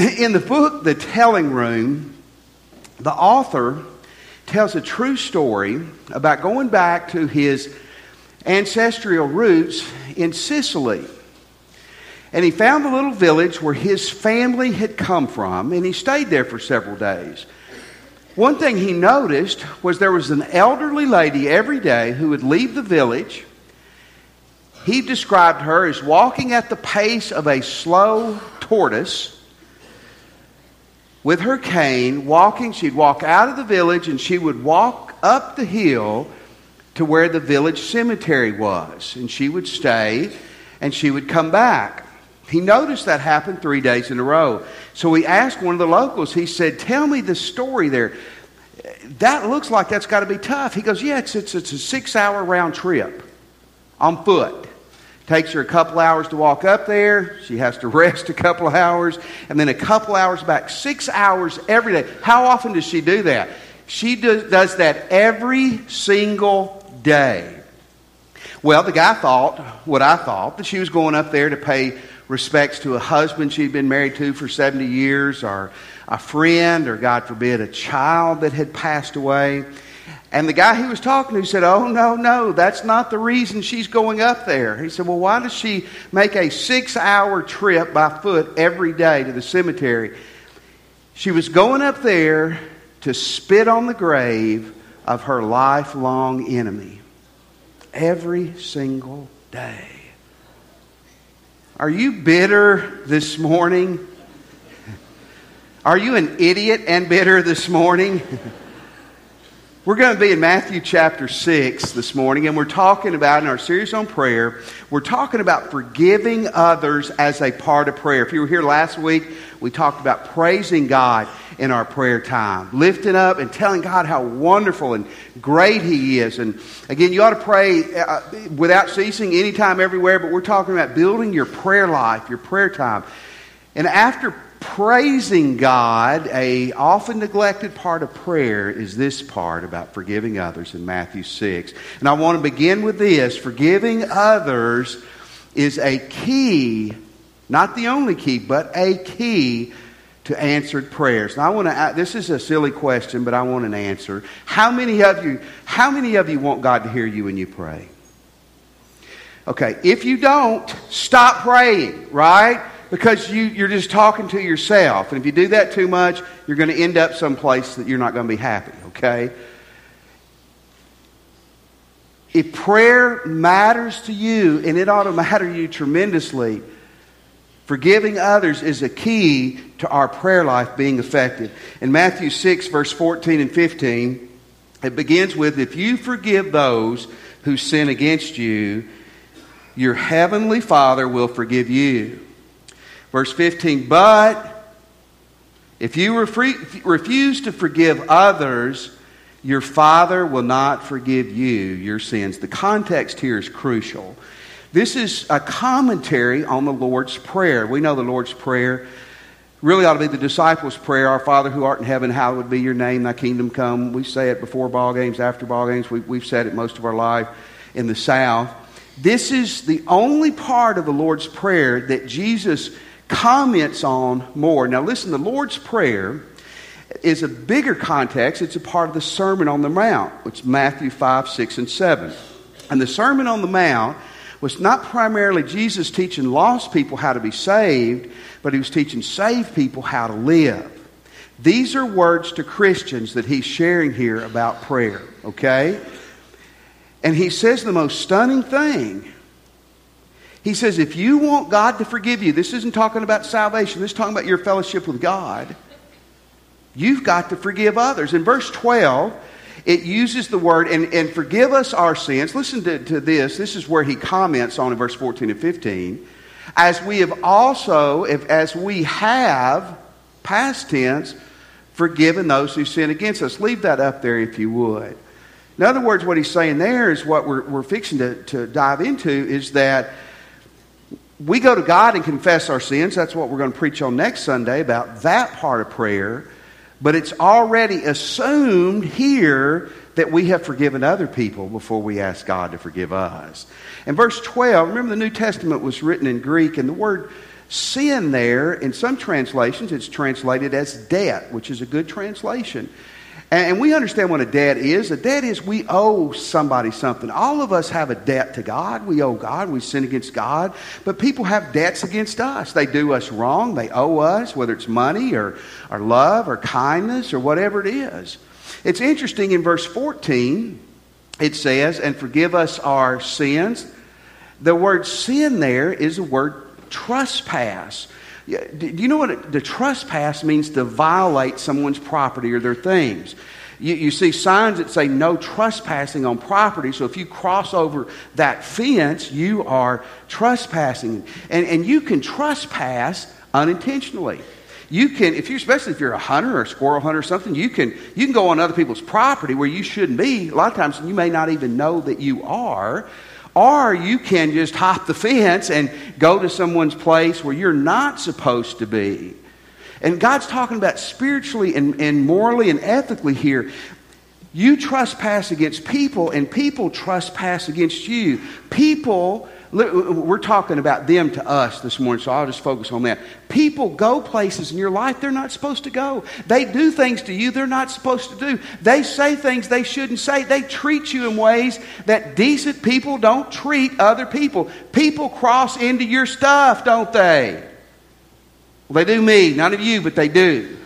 In the book, The Telling Room, the author tells a true story about going back to his ancestral roots in Sicily. And he found the little village where his family had come from, and he stayed there for several days. One thing he noticed was there was an elderly lady every day who would leave the village. He described her as walking at the pace of a slow tortoise with her cane, walking. She'd walk out of the village and she would walk up the hill to where the village cemetery was. And she would stay and she would come back. He noticed that happened three days in a row. So he asked one of the locals, he said, Tell me the story there. That looks like that's got to be tough. He goes, Yeah, it's, it's, it's a six hour round trip on foot. Takes her a couple hours to walk up there. She has to rest a couple hours and then a couple hours back. Six hours every day. How often does she do that? She does, does that every single day. Well, the guy thought what I thought that she was going up there to pay respects to a husband she'd been married to for 70 years, or a friend, or God forbid, a child that had passed away. And the guy he was talking to said, Oh, no, no, that's not the reason she's going up there. He said, Well, why does she make a six hour trip by foot every day to the cemetery? She was going up there to spit on the grave of her lifelong enemy every single day. Are you bitter this morning? Are you an idiot and bitter this morning? We're going to be in Matthew chapter 6 this morning, and we're talking about, in our series on prayer, we're talking about forgiving others as a part of prayer. If you were here last week, we talked about praising God in our prayer time, lifting up and telling God how wonderful and great He is. And again, you ought to pray uh, without ceasing, anytime, everywhere, but we're talking about building your prayer life, your prayer time. And after praising God, a often neglected part of prayer is this part about forgiving others in Matthew 6. And I want to begin with this. Forgiving others is a key, not the only key, but a key to answered prayers. Now I want to this is a silly question, but I want an answer. How many of you how many of you want God to hear you when you pray? Okay, if you don't, stop praying, right? Because you, you're just talking to yourself. And if you do that too much, you're going to end up someplace that you're not going to be happy, okay? If prayer matters to you, and it ought to matter to you tremendously, forgiving others is a key to our prayer life being effective. In Matthew 6, verse 14 and 15, it begins with If you forgive those who sin against you, your heavenly Father will forgive you. Verse 15, but if you refuse to forgive others, your Father will not forgive you your sins. The context here is crucial. This is a commentary on the Lord's Prayer. We know the Lord's Prayer really ought to be the disciples' prayer Our Father who art in heaven, hallowed be your name, thy kingdom come. We say it before ball games, after ball games. We, we've said it most of our life in the South. This is the only part of the Lord's Prayer that Jesus comments on more. Now, listen, the Lord's Prayer is a bigger context. It's a part of the Sermon on the Mount, which is Matthew 5, 6, and 7. And the Sermon on the Mount was not primarily Jesus teaching lost people how to be saved, but he was teaching saved people how to live. These are words to Christians that he's sharing here about prayer, okay? And he says the most stunning thing he says, if you want God to forgive you, this isn't talking about salvation, this is talking about your fellowship with God. You've got to forgive others. In verse 12, it uses the word, and, and forgive us our sins. Listen to, to this. This is where he comments on in verse 14 and 15. As we have also, if, as we have, past tense, forgiven those who sin against us. Leave that up there if you would. In other words, what he's saying there is what we're, we're fixing to, to dive into is that we go to God and confess our sins. That's what we're going to preach on next Sunday about that part of prayer. But it's already assumed here that we have forgiven other people before we ask God to forgive us. In verse 12, remember the New Testament was written in Greek, and the word sin there, in some translations, it's translated as debt, which is a good translation. And we understand what a debt is. A debt is we owe somebody something. All of us have a debt to God. We owe God. We sin against God. But people have debts against us. They do us wrong. They owe us, whether it's money or, or love or kindness or whatever it is. It's interesting in verse 14, it says, and forgive us our sins. The word sin there is the word trespass. Do you know what the trespass means to violate someone's property or their things? You, you, see signs that say no trespassing on property. So if you cross over that fence, you are trespassing. And, and you can trespass unintentionally. You can, if you, especially if you're a hunter or a squirrel hunter or something, you can, you can go on other people's property where you shouldn't be. A lot of times you may not even know that you are. Or you can just hop the fence and go to someone's place where you're not supposed to be. And God's talking about spiritually and, and morally and ethically here. You trespass against people, and people trespass against you. People we're talking about them to us this morning, so I'll just focus on that. People go places in your life they're not supposed to go. They do things to you they're not supposed to do. They say things they shouldn't say. They treat you in ways that decent people don't treat other people. People cross into your stuff, don't they? Well, they do me, none of you, but they do.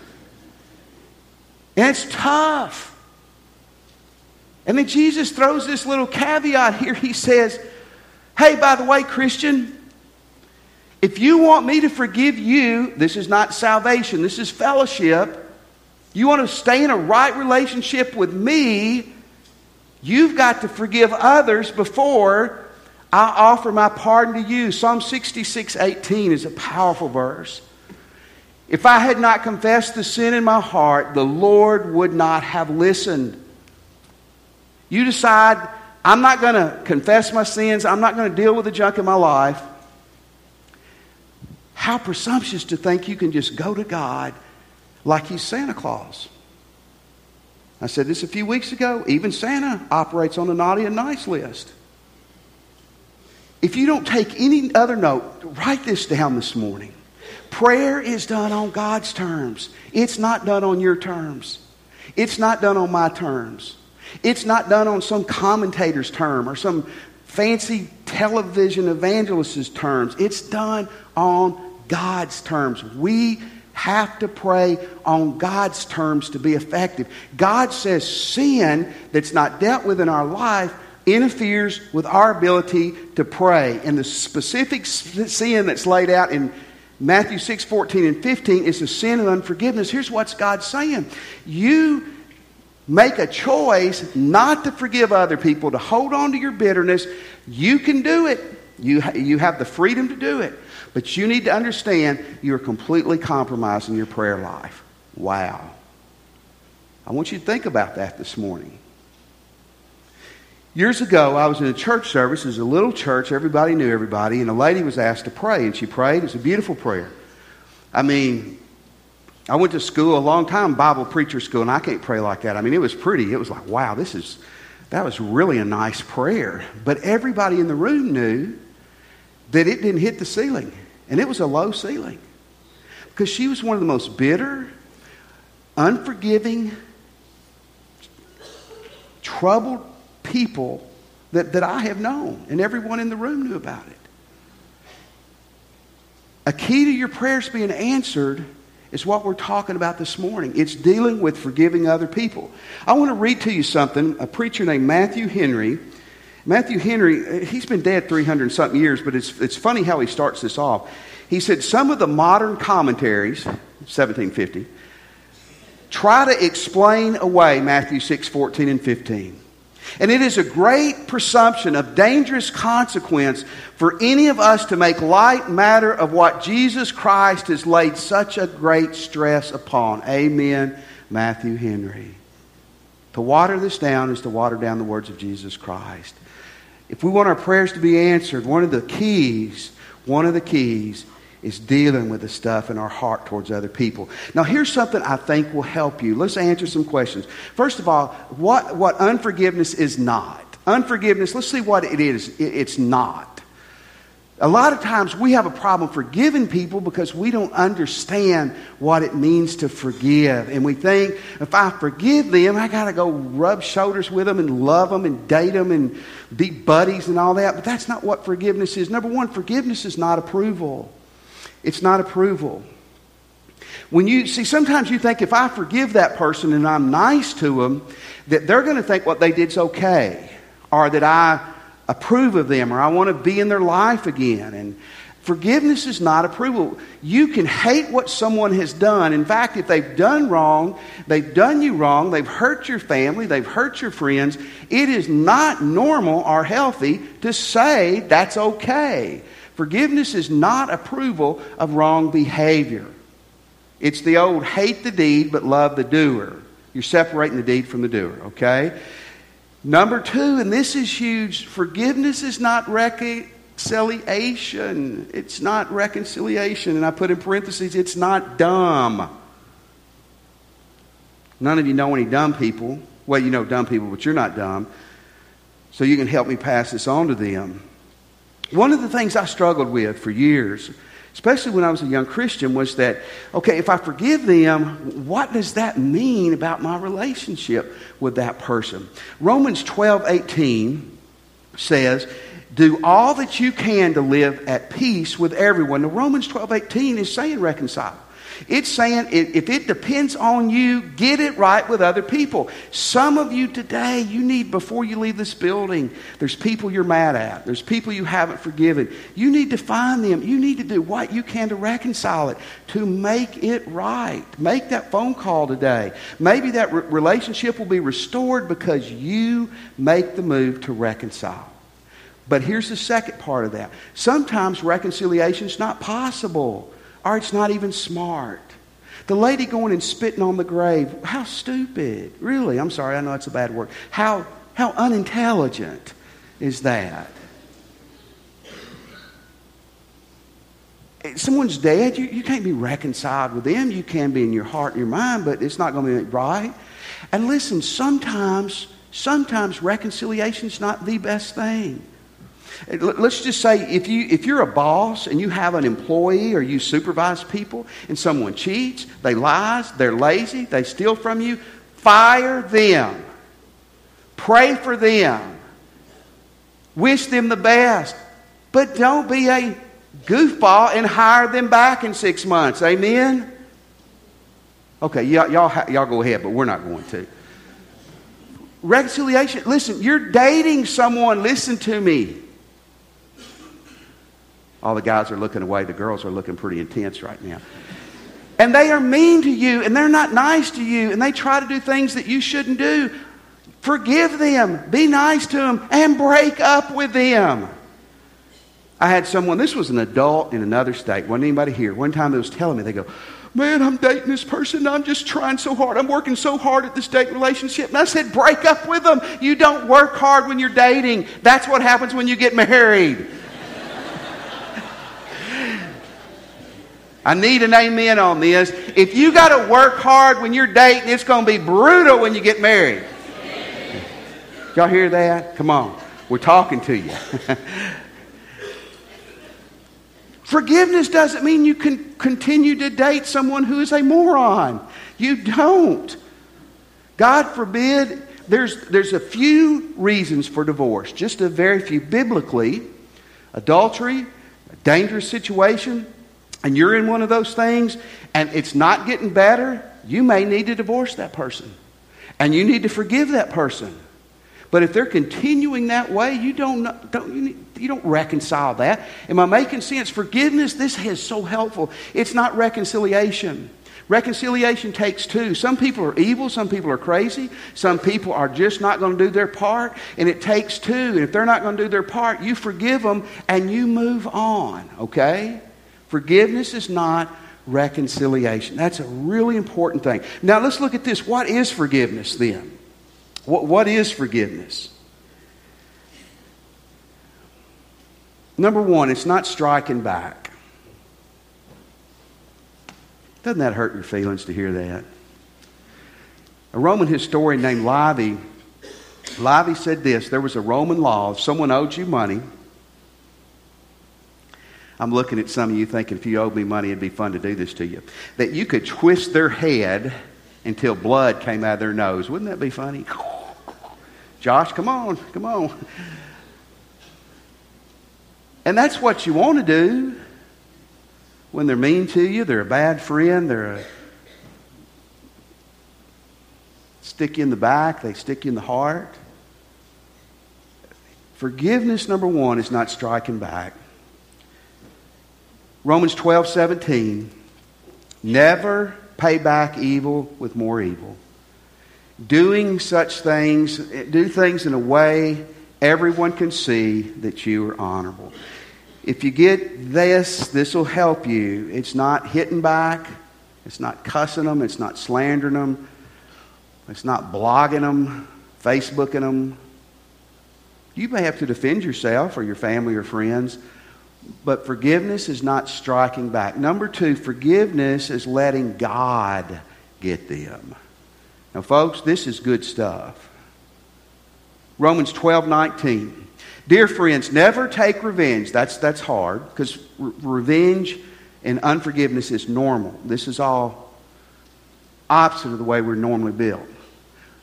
And it's tough. And then Jesus throws this little caveat here. He says, Hey, by the way, Christian, if you want me to forgive you, this is not salvation, this is fellowship. You want to stay in a right relationship with me, you've got to forgive others before I offer my pardon to you. Psalm 66 18 is a powerful verse. If I had not confessed the sin in my heart, the Lord would not have listened. You decide I'm not going to confess my sins. I'm not going to deal with the junk in my life. How presumptuous to think you can just go to God like He's Santa Claus. I said this a few weeks ago. Even Santa operates on the naughty and nice list. If you don't take any other note, write this down this morning. Prayer is done on God's terms, it's not done on your terms, it's not done on my terms. It's not done on some commentator's term or some fancy television evangelist's terms. It's done on God's terms. We have to pray on God's terms to be effective. God says sin that's not dealt with in our life interferes with our ability to pray. And the specific sin that's laid out in Matthew 6 14 and 15 is the sin of unforgiveness. Here's what's God saying You make a choice not to forgive other people, to hold on to your bitterness, you can do it. You, you have the freedom to do it. But you need to understand you're completely compromising your prayer life. Wow. I want you to think about that this morning. Years ago, I was in a church service. It was a little church. Everybody knew everybody. And a lady was asked to pray, and she prayed. It was a beautiful prayer. I mean, I went to school a long time, Bible preacher school, and I can't pray like that. I mean, it was pretty. It was like, wow, this is, that was really a nice prayer. But everybody in the room knew that it didn't hit the ceiling, and it was a low ceiling. Because she was one of the most bitter, unforgiving, troubled people that, that I have known, and everyone in the room knew about it. A key to your prayers being answered is what we're talking about this morning. It's dealing with forgiving other people. I want to read to you something. A preacher named Matthew Henry. Matthew Henry, eh, he's been dead 300 something years, but it's, it's funny how he starts this off. He said, Some of the modern commentaries, 1750, try to explain away Matthew 6, 14, and 15. And it is a great presumption of dangerous consequence for any of us to make light matter of what Jesus Christ has laid such a great stress upon. Amen, Matthew Henry. To water this down is to water down the words of Jesus Christ. If we want our prayers to be answered, one of the keys, one of the keys is dealing with the stuff in our heart towards other people. Now, here's something I think will help you. Let's answer some questions. First of all, what, what unforgiveness is not. Unforgiveness, let's see what it is. It's not. A lot of times we have a problem forgiving people because we don't understand what it means to forgive. And we think if I forgive them, I got to go rub shoulders with them and love them and date them and be buddies and all that. But that's not what forgiveness is. Number one, forgiveness is not approval. It's not approval. When you see, sometimes you think if I forgive that person and I'm nice to them, that they're going to think what they did's okay, or that I approve of them or I want to be in their life again. And forgiveness is not approval. You can hate what someone has done. In fact, if they've done wrong, they've done you wrong, they've hurt your family, they've hurt your friends, it is not normal or healthy to say that's okay. Forgiveness is not approval of wrong behavior. It's the old hate the deed but love the doer. You're separating the deed from the doer, okay? Number two, and this is huge forgiveness is not reconciliation. It's not reconciliation. And I put in parentheses, it's not dumb. None of you know any dumb people. Well, you know dumb people, but you're not dumb. So you can help me pass this on to them. One of the things I struggled with for years especially when I was a young Christian, was that, okay, if I forgive them, what does that mean about my relationship with that person? Romans 12 18 says, do all that you can to live at peace with everyone. Now, Romans 12 18 is saying reconcile. It's saying if it depends on you, get it right with other people. Some of you today, you need, before you leave this building, there's people you're mad at, there's people you haven't forgiven. You need to find them. You need to do what you can to reconcile it, to make it right. Make that phone call today. Maybe that re- relationship will be restored because you make the move to reconcile. But here's the second part of that. Sometimes reconciliation is not possible or it's not even smart. The lady going and spitting on the grave, how stupid. Really, I'm sorry, I know it's a bad word. How, how unintelligent is that? Eh, someone's dead, you, you can't be reconciled with them. You can be in your heart and your mind, but it's not going to be right. And listen, sometimes, sometimes reconciliation is not the best thing. Let's just say if, you, if you're a boss and you have an employee or you supervise people and someone cheats, they lies, they're lazy, they steal from you, fire them. Pray for them. Wish them the best. But don't be a goofball and hire them back in six months. Amen? Okay, y'all, y'all, y'all go ahead, but we're not going to. Reconciliation. Listen, you're dating someone. Listen to me. All the guys are looking away. The girls are looking pretty intense right now. And they are mean to you, and they're not nice to you, and they try to do things that you shouldn't do. Forgive them, be nice to them, and break up with them. I had someone, this was an adult in another state, wasn't anybody here. One time they was telling me, they go, Man, I'm dating this person. I'm just trying so hard. I'm working so hard at this dating relationship. And I said, Break up with them. You don't work hard when you're dating. That's what happens when you get married. I need an amen on this. If you got to work hard when you're dating, it's going to be brutal when you get married. Y'all hear that? Come on. We're talking to you. Forgiveness doesn't mean you can continue to date someone who is a moron. You don't. God forbid, there's, there's a few reasons for divorce, just a very few. Biblically, adultery, a dangerous situation, and you're in one of those things and it's not getting better, you may need to divorce that person. And you need to forgive that person. But if they're continuing that way, you don't, don't, you, need, you don't reconcile that. Am I making sense? Forgiveness, this is so helpful. It's not reconciliation. Reconciliation takes two. Some people are evil, some people are crazy, some people are just not going to do their part, and it takes two. And if they're not going to do their part, you forgive them and you move on, okay? Forgiveness is not reconciliation. That's a really important thing. Now let's look at this. What is forgiveness then? What, what is forgiveness? Number one, it's not striking back. Doesn't that hurt your feelings to hear that? A Roman historian named Livy, Livy said this there was a Roman law if someone owed you money I'm looking at some of you thinking if you owed me money, it'd be fun to do this to you. That you could twist their head until blood came out of their nose. Wouldn't that be funny? Josh, come on, come on. And that's what you want to do when they're mean to you, they're a bad friend, they're a stick you in the back, they stick you in the heart. Forgiveness, number one, is not striking back. Romans 12, 17. Never pay back evil with more evil. Doing such things, do things in a way everyone can see that you are honorable. If you get this, this will help you. It's not hitting back, it's not cussing them, it's not slandering them, it's not blogging them, Facebooking them. You may have to defend yourself or your family or friends, but forgiveness is not striking back. Number two, forgiveness is letting God get them. Now, folks, this is good stuff. Romans 12 19. Dear friends, never take revenge. That's, that's hard because re- revenge and unforgiveness is normal. This is all opposite of the way we're normally built.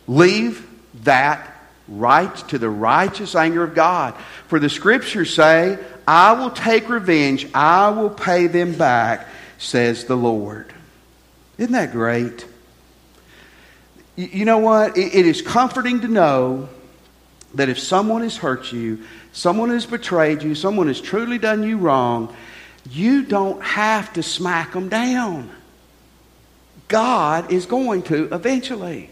Leave that right to the righteous anger of God. For the scriptures say, I will take revenge, I will pay them back, says the Lord. Isn't that great? You know what? It is comforting to know that if someone has hurt you, someone has betrayed you, someone has truly done you wrong, you don't have to smack them down. God is going to eventually.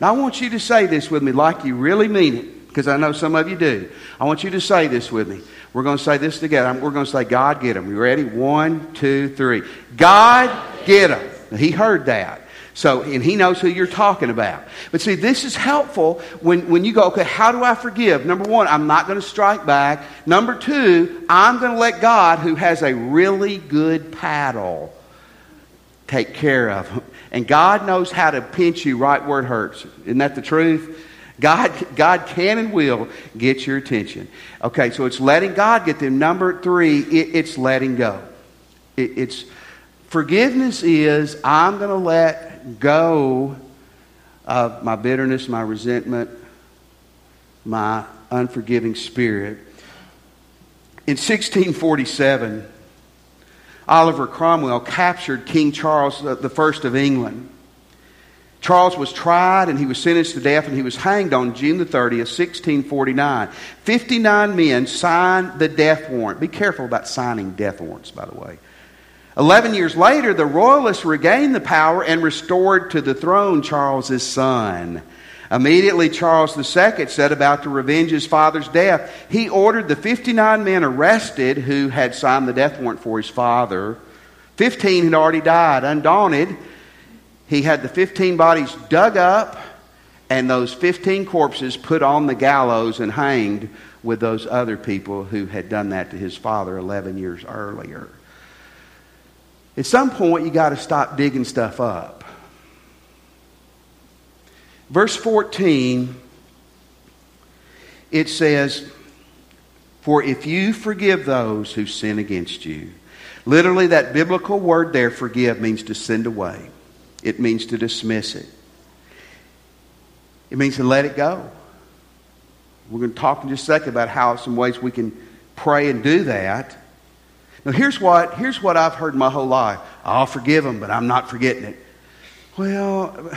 Now, I want you to say this with me like you really mean it, because I know some of you do. I want you to say this with me. We're going to say this together. We're going to say, God, get them. You ready? One, two, three. God, get them. He heard that. So, and he knows who you're talking about. But see, this is helpful when, when you go, okay, how do I forgive? Number one, I'm not going to strike back. Number two, I'm going to let God, who has a really good paddle, take care of them. And God knows how to pinch you right where it hurts. Isn't that the truth? God, God can and will get your attention. Okay, so it's letting God get them. Number three, it, it's letting go. It, it's forgiveness is I'm going to let go of my bitterness, my resentment, my unforgiving spirit. In 1647, Oliver Cromwell captured King Charles I of England. Charles was tried and he was sentenced to death and he was hanged on June the 30th, 1649. 59 men signed the death warrant. Be careful about signing death warrants, by the way. Eleven years later, the royalists regained the power and restored to the throne Charles's son. Immediately, Charles II set about to revenge his father's death. He ordered the 59 men arrested who had signed the death warrant for his father. 15 had already died. Undaunted, he had the 15 bodies dug up and those 15 corpses put on the gallows and hanged with those other people who had done that to his father 11 years earlier. At some point, you got to stop digging stuff up. Verse 14, it says, For if you forgive those who sin against you, literally, that biblical word there, forgive, means to send away. It means to dismiss it. It means to let it go. We're going to talk in just a second about how some ways we can pray and do that. Now, here's what, here's what I've heard my whole life I'll forgive them, but I'm not forgetting it. Well,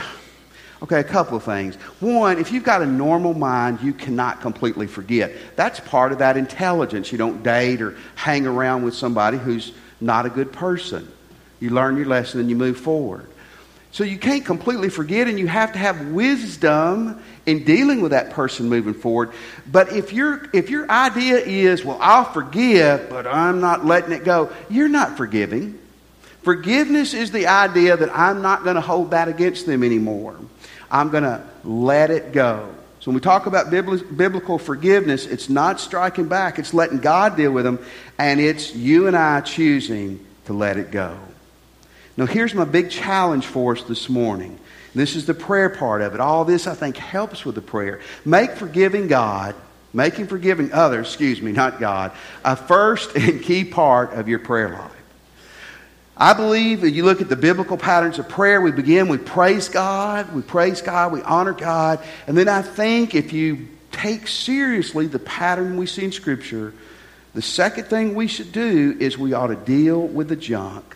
okay, a couple of things. One, if you've got a normal mind, you cannot completely forget. That's part of that intelligence. You don't date or hang around with somebody who's not a good person. You learn your lesson and you move forward. So you can't completely forget, and you have to have wisdom in dealing with that person moving forward. But if, your if your idea is, well, I'll forgive, but I'm not letting it go, you're not forgiving. Forgiveness is the idea that I'm not going to hold that against them anymore. I'm going to let it go. So when we talk about biblical forgiveness, it's not striking back, it's letting God deal with them, and it's you and I choosing to let it go. Now, here's my big challenge for us this morning. This is the prayer part of it. All this, I think, helps with the prayer. Make forgiving God making forgiving others, excuse me, not God, a first and key part of your prayer life. I believe that you look at the biblical patterns of prayer, we begin, we praise God, we praise God, we honor God, and then I think if you take seriously the pattern we see in Scripture, the second thing we should do is we ought to deal with the junk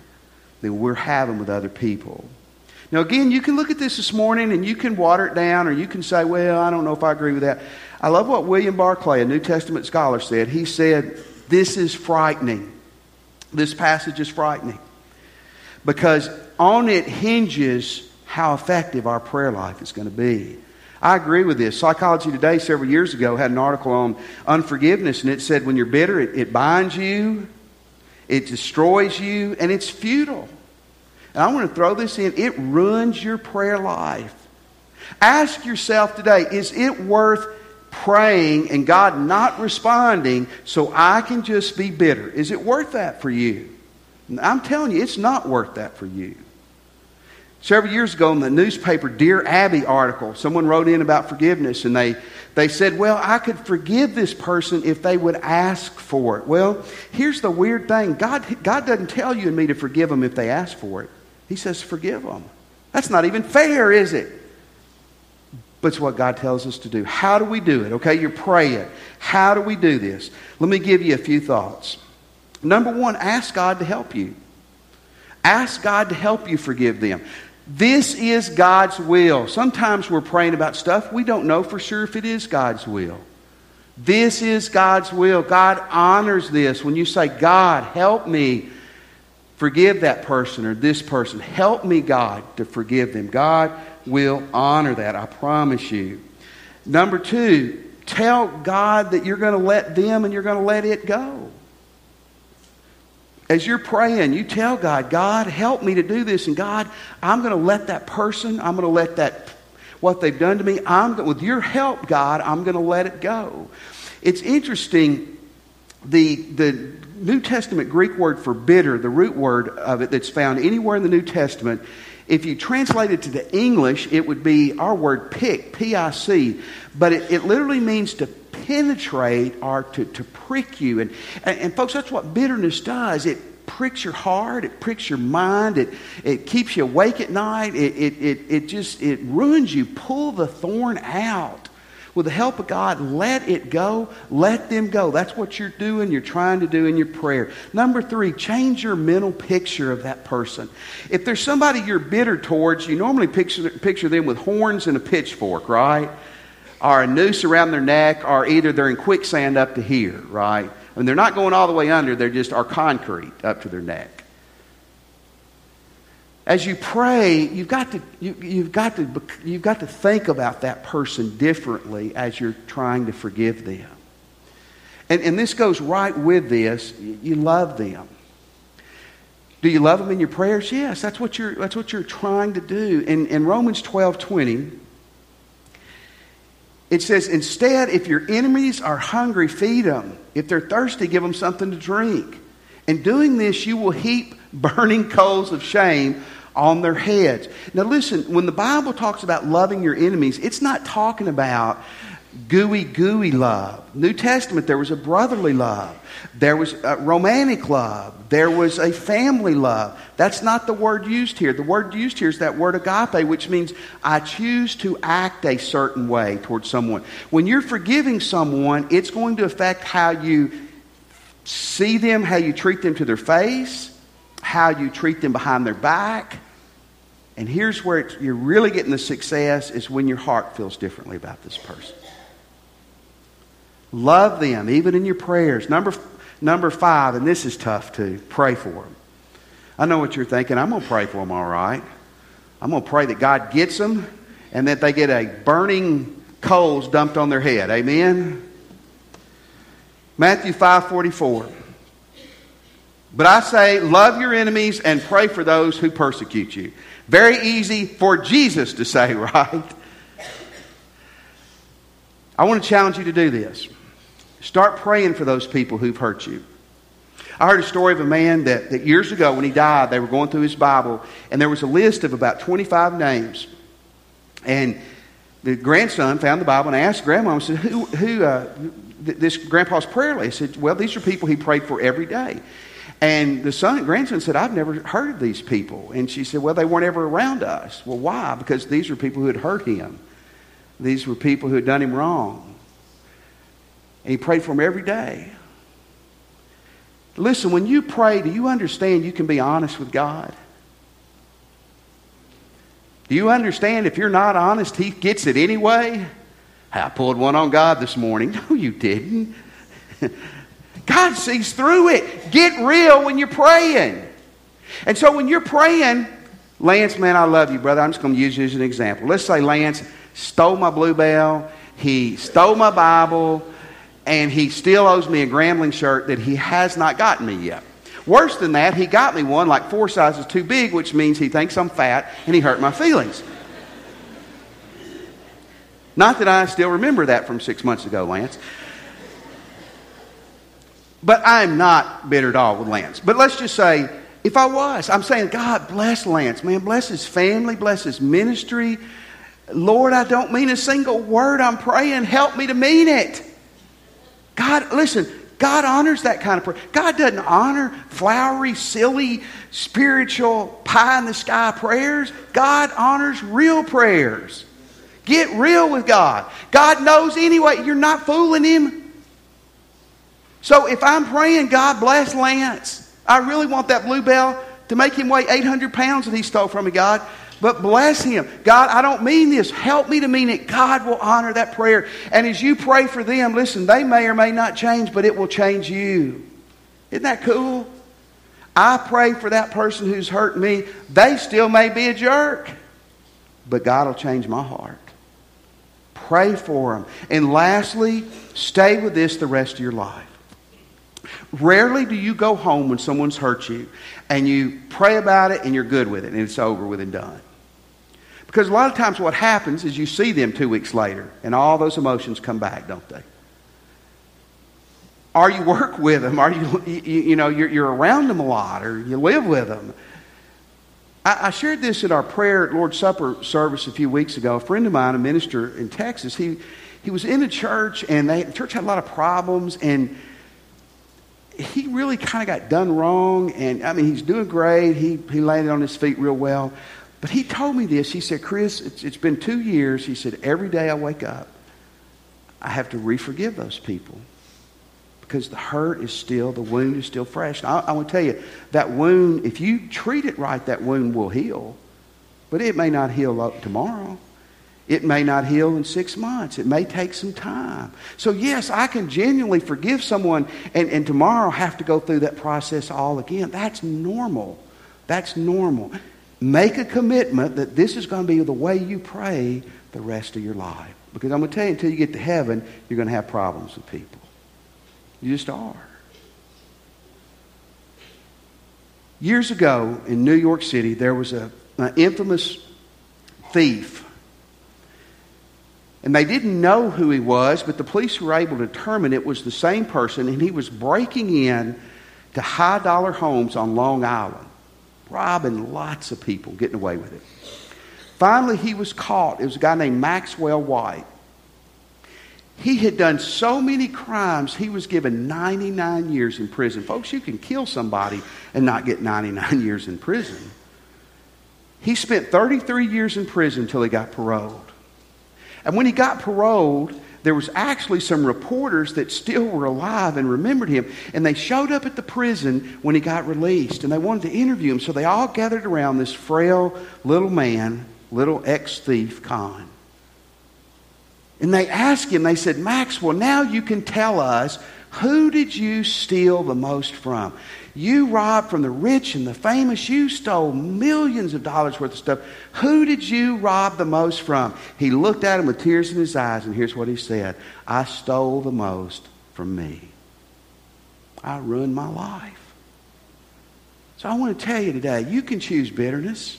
that we're having with other people. Now, again, you can look at this this morning and you can water it down, or you can say, well, I don't know if I agree with that. I love what William Barclay, a New Testament scholar, said. He said, This is frightening. This passage is frightening because on it hinges how effective our prayer life is going to be. I agree with this. Psychology Today, several years ago, had an article on unforgiveness, and it said when you're bitter, it, it binds you, it destroys you, and it's futile. And I want to throw this in it ruins your prayer life. Ask yourself today is it worth praying and God not responding so I can just be bitter? Is it worth that for you? I'm telling you, it's not worth that for you. Several years ago in the newspaper Dear Abby article, someone wrote in about forgiveness and they, they said, Well, I could forgive this person if they would ask for it. Well, here's the weird thing God, God doesn't tell you and me to forgive them if they ask for it, He says, Forgive them. That's not even fair, is it? But it's what God tells us to do. How do we do it? Okay, you're praying. How do we do this? Let me give you a few thoughts. Number one, ask God to help you. Ask God to help you forgive them. This is God's will. Sometimes we're praying about stuff we don't know for sure if it is God's will. This is God's will. God honors this. When you say, God, help me forgive that person or this person, help me, God, to forgive them. God will honor that. I promise you. Number two, tell God that you're going to let them and you're going to let it go. As you're praying, you tell God, God, help me to do this. And God, I'm going to let that person, I'm going to let that, what they've done to me, I'm, with your help, God, I'm going to let it go. It's interesting, the, the New Testament Greek word for bitter, the root word of it that's found anywhere in the New Testament, if you translate it to the English, it would be our word pick, P I C. But it, it literally means to penetrate or to, to prick you. And, and, and, folks, that's what bitterness does. It pricks your heart, it pricks your mind, it, it keeps you awake at night, it, it, it, it just it ruins you. Pull the thorn out with the help of God, let it go. Let them go. That's what you're doing, you're trying to do in your prayer. Number three, change your mental picture of that person. If there's somebody you're bitter towards, you normally picture, picture them with horns and a pitchfork, right? Or a noose around their neck, or either they're in quicksand up to here, right? I mean, they're not going all the way under, they're just are concrete up to their neck as you pray, you've got to, you, you've got to, you've got to think about that person differently as you're trying to forgive them. And, and this goes right with this. You love them. Do you love them in your prayers? Yes, that's what you're, that's what you're trying to do. In, in Romans 12 20, it says, Instead, if your enemies are hungry, feed them. If they're thirsty, give them something to drink. In doing this, you will heap burning coals of shame on their heads. Now, listen, when the Bible talks about loving your enemies, it's not talking about gooey, gooey love. New Testament, there was a brotherly love. There was a romantic love. There was a family love. That's not the word used here. The word used here is that word agape, which means I choose to act a certain way towards someone. When you're forgiving someone, it's going to affect how you see them, how you treat them to their face, how you treat them behind their back. And here's where you're really getting the success is when your heart feels differently about this person. Love them, even in your prayers. Number, number five, and this is tough too, pray for them. I know what you're thinking. I'm going to pray for them, all right. I'm going to pray that God gets them and that they get a burning coals dumped on their head. Amen? Matthew 5 44. But I say, love your enemies and pray for those who persecute you. Very easy for Jesus to say, right? I want to challenge you to do this. Start praying for those people who've hurt you. I heard a story of a man that, that years ago, when he died, they were going through his Bible, and there was a list of about 25 names. And the grandson found the Bible and asked grandma, and said, Who, who uh, this grandpa's prayer list? He said, Well, these are people he prayed for every day. And the son, grandson said, I've never heard of these people. And she said, Well, they weren't ever around us. Well, why? Because these were people who had hurt him. These were people who had done him wrong. And he prayed for him every day. Listen, when you pray, do you understand you can be honest with God? Do you understand if you're not honest, He gets it anyway? I pulled one on God this morning. No, you didn't. God sees through it. Get real when you're praying. And so when you're praying, Lance, man, I love you, brother. I'm just going to use you as an example. Let's say Lance stole my Blue Bell, he stole my Bible, and he still owes me a Grambling shirt that he has not gotten me yet. Worse than that, he got me one like four sizes too big, which means he thinks I'm fat and he hurt my feelings. Not that I still remember that from six months ago, Lance. But I'm not bitter at all with Lance. But let's just say, if I was, I'm saying, God bless Lance, man, bless his family, bless his ministry. Lord, I don't mean a single word I'm praying. Help me to mean it. God, listen, God honors that kind of prayer. God doesn't honor flowery, silly, spiritual, pie in the sky prayers. God honors real prayers. Get real with God. God knows anyway. You're not fooling Him. So if I'm praying, God bless Lance, I really want that Blue Bell to make him weigh 800 pounds that he stole from me, God. But bless him. God, I don't mean this. Help me to mean it. God will honor that prayer. And as you pray for them, listen, they may or may not change, but it will change you. Isn't that cool? I pray for that person who's hurt me. They still may be a jerk, but God will change my heart. Pray for them. And lastly, stay with this the rest of your life. Rarely do you go home when someone's hurt you and you pray about it and you're good with it and it's over with and done. Because a lot of times what happens is you see them two weeks later and all those emotions come back, don't they? Or you work with them, or you, you, you know, you're, you're around them a lot, or you live with them. I, I shared this at our prayer at Lord's Supper service a few weeks ago. A friend of mine, a minister in Texas, he, he was in a church, and they, the church had a lot of problems, and he really kind of got done wrong. And I mean, he's doing great. He, he landed on his feet real well. But he told me this. He said, Chris, it's, it's been two years. He said, every day I wake up, I have to re-forgive those people because the hurt is still, the wound is still fresh. I, I want to tell you, that wound, if you treat it right, that wound will heal. But it may not heal tomorrow. It may not heal in six months. It may take some time. So, yes, I can genuinely forgive someone and, and tomorrow have to go through that process all again. That's normal. That's normal. Make a commitment that this is going to be the way you pray the rest of your life. Because I'm going to tell you, until you get to heaven, you're going to have problems with people. You just are. Years ago in New York City, there was a, an infamous thief. And they didn't know who he was, but the police were able to determine it was the same person, and he was breaking in to high dollar homes on Long Island robbing lots of people, getting away with it. Finally, he was caught. It was a guy named Maxwell White. He had done so many crimes, he was given 99 years in prison. Folks, you can kill somebody and not get 99 years in prison. He spent 33 years in prison until he got paroled. And when he got paroled, there was actually some reporters that still were alive and remembered him. And they showed up at the prison when he got released and they wanted to interview him. So they all gathered around this frail little man, little ex thief, Con. And they asked him, they said, Max, well, now you can tell us who did you steal the most from? You robbed from the rich and the famous. You stole millions of dollars worth of stuff. Who did you rob the most from? He looked at him with tears in his eyes, and here's what he said I stole the most from me. I ruined my life. So I want to tell you today you can choose bitterness.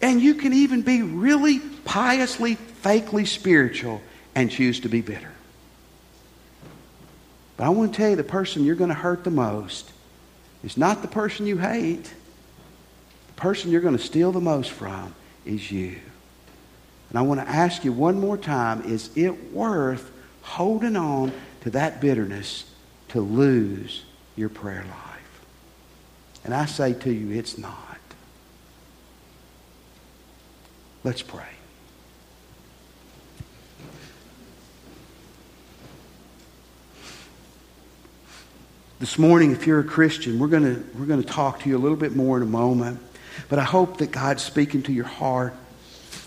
And you can even be really piously, fakely spiritual and choose to be bitter. But I want to tell you the person you're going to hurt the most is not the person you hate. The person you're going to steal the most from is you. And I want to ask you one more time is it worth holding on to that bitterness to lose your prayer life? And I say to you, it's not. Let's pray. This morning, if you're a Christian, we're going we're going to talk to you a little bit more in a moment. But I hope that God's speaking to your heart.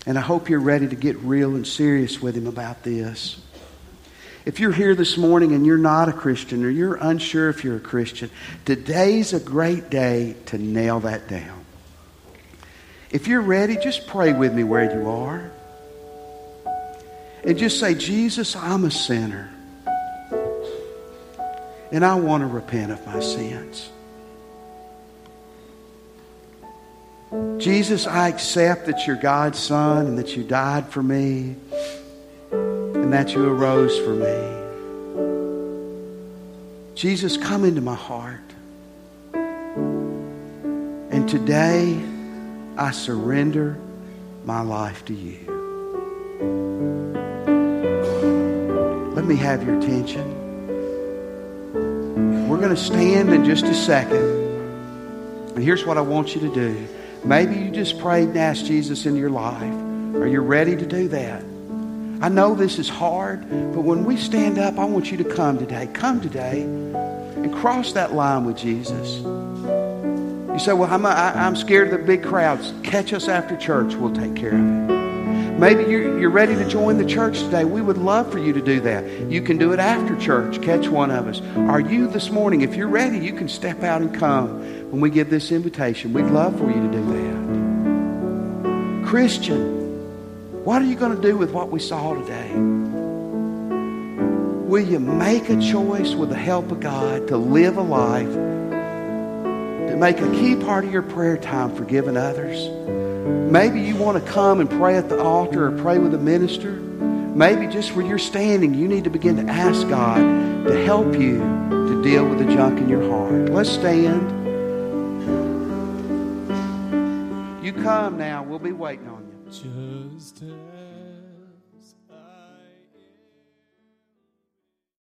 And I hope you're ready to get real and serious with Him about this. If you're here this morning and you're not a Christian or you're unsure if you're a Christian, today's a great day to nail that down. If you're ready, just pray with me where you are. And just say, Jesus, I'm a sinner. And I want to repent of my sins. Jesus, I accept that you're God's Son and that you died for me and that you arose for me. Jesus, come into my heart. And today, I surrender my life to you. Let me have your attention. We're going to stand in just a second. And here's what I want you to do. Maybe you just prayed and asked Jesus into your life. Are you ready to do that? I know this is hard, but when we stand up, I want you to come today. Come today and cross that line with Jesus. You say, Well, I'm, I, am i am scared of the big crowds. Catch us after church. We'll take care of it. Maybe you're, ready to join the church today. We would love for you to do that. You can do it after church. Catch one of us. Are you this morning? If you're ready, you can step out and come when we give this invitation. We'd love for you to do that. Christian, what are you going to do with what we saw today? Will you make a choice with the help of God to live a life, to make a key part of your prayer time forgiving others? Maybe you want to come and pray at the altar or pray with a minister. Maybe just where you're standing, you need to begin to ask God to help you to deal with the junk in your heart. Let's stand. You come now. We'll be waiting on you. Just